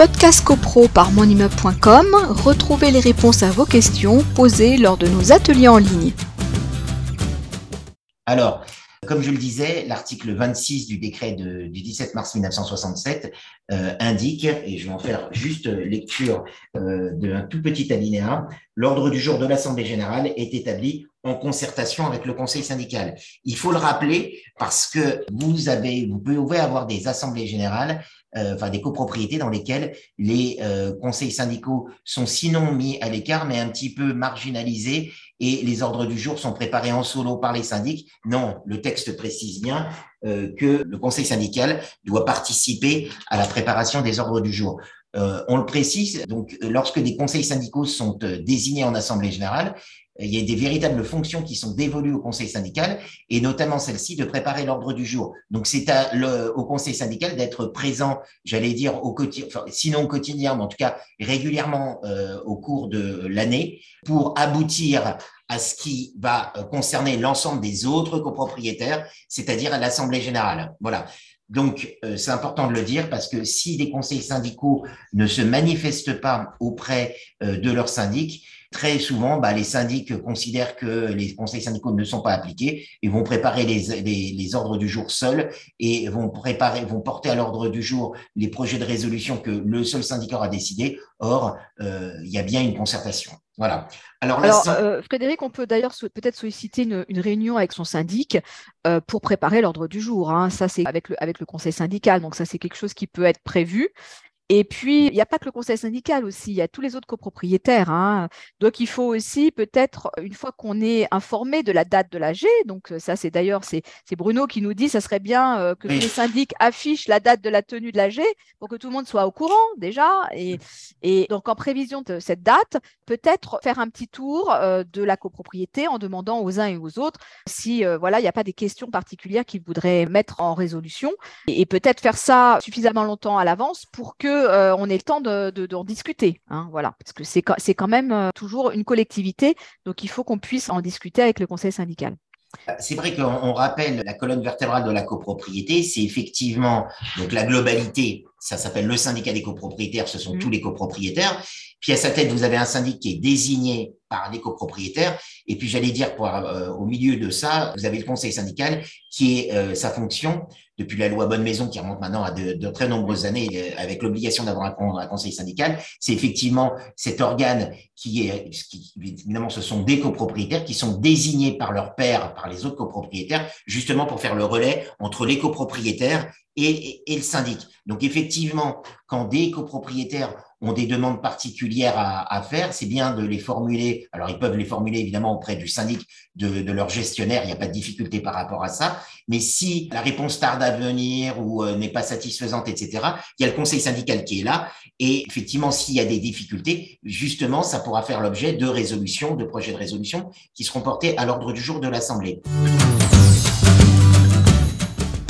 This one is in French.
Podcast CoPro par monimmeuble.com, retrouvez les réponses à vos questions posées lors de nos ateliers en ligne. Alors, comme je le disais, l'article 26 du décret du 17 mars 1967 euh, indique, et je vais en faire juste lecture euh, d'un tout petit alinéa, l'ordre du jour de l'Assemblée générale est établi en concertation avec le conseil syndical. Il faut le rappeler parce que vous avez, vous pouvez avoir des assemblées générales euh, enfin des copropriétés dans lesquelles les euh, conseils syndicaux sont sinon mis à l'écart, mais un petit peu marginalisés et les ordres du jour sont préparés en solo par les syndics. Non, le texte précise bien euh, que le conseil syndical doit participer à la préparation des ordres du jour. on le précise, donc lorsque des conseils syndicaux sont désignés en assemblée générale, il y a des véritables fonctions qui sont dévolues au conseil syndical et notamment celle-ci de préparer l'ordre du jour. Donc c'est au conseil syndical d'être présent, j'allais dire au quotidien, sinon au quotidien, mais en tout cas régulièrement euh, au cours de l'année pour aboutir à ce qui va euh, concerner l'ensemble des autres copropriétaires, c'est-à-dire à, l'assemblée générale. Voilà. Donc, euh, c'est important de le dire parce que si les conseils syndicaux ne se manifestent pas auprès de leur syndic, Très souvent, bah, les syndics considèrent que les conseils syndicaux ne sont pas appliqués et vont préparer les, les, ordres du jour seuls et vont préparer, vont porter à l'ordre du jour les projets de résolution que le seul syndicat a décidé. Or, euh, il y a bien une concertation. Voilà. Alors, euh, Frédéric, on peut d'ailleurs peut-être solliciter une, réunion avec son syndic euh, pour préparer l'ordre du jour. Hein. Ça, c'est avec le, avec le conseil syndical. Donc, ça, c'est quelque chose qui peut être prévu. Et puis, il n'y a pas que le conseil syndical aussi, il y a tous les autres copropriétaires. Hein. Donc, il faut aussi peut-être, une fois qu'on est informé de la date de l'AG, donc euh, ça, c'est d'ailleurs, c'est Bruno qui nous dit, ça serait bien euh, que les syndics affichent la date de la tenue de l'AG pour que tout le monde soit au courant déjà. Et, et donc, en prévision de cette date, peut-être faire un petit tour euh, de la copropriété en demandant aux uns et aux autres si, voilà, il n'y a pas des questions particulières qu'ils voudraient mettre en résolution. Et, et peut-être faire ça suffisamment longtemps à l'avance pour que euh, on ait le temps d'en de, discuter. Hein, voilà, parce que c'est quand même euh, toujours une collectivité, donc il faut qu'on puisse en discuter avec le conseil syndical. C'est vrai qu'on rappelle la colonne vertébrale de la copropriété, c'est effectivement la globalité, ça s'appelle le syndicat des copropriétaires, ce sont mmh. tous les copropriétaires. Puis à sa tête, vous avez un syndic qui est désigné par les copropriétaires. Et puis j'allais dire, pour, euh, au milieu de ça, vous avez le conseil syndical qui est sa fonction, depuis la loi Bonne Maison qui remonte maintenant à de, très nombreuses années euh, avec l'obligation d'avoir un, conseil syndical, c'est effectivement cet organe qui est, qui, évidemment, ce sont des copropriétaires qui sont désignés par leur père, par les autres copropriétaires, justement pour faire le relais entre les copropriétaires et, le syndic. Donc effectivement, quand des copropriétaires ont des demandes particulières à, faire, c'est bien de les formuler. Alors, ils peuvent les formuler évidemment auprès du syndic de, de, leur gestionnaire, il n'y a pas de difficulté par rapport à ça. Mais si la réponse tarde à venir ou euh, n'est pas satisfaisante, etc., il y a le conseil syndical qui est là. Et effectivement, s'il y a des difficultés, justement, ça pourra faire l'objet de résolutions, de projets de résolution qui seront portés à l'ordre du jour de l'Assemblée.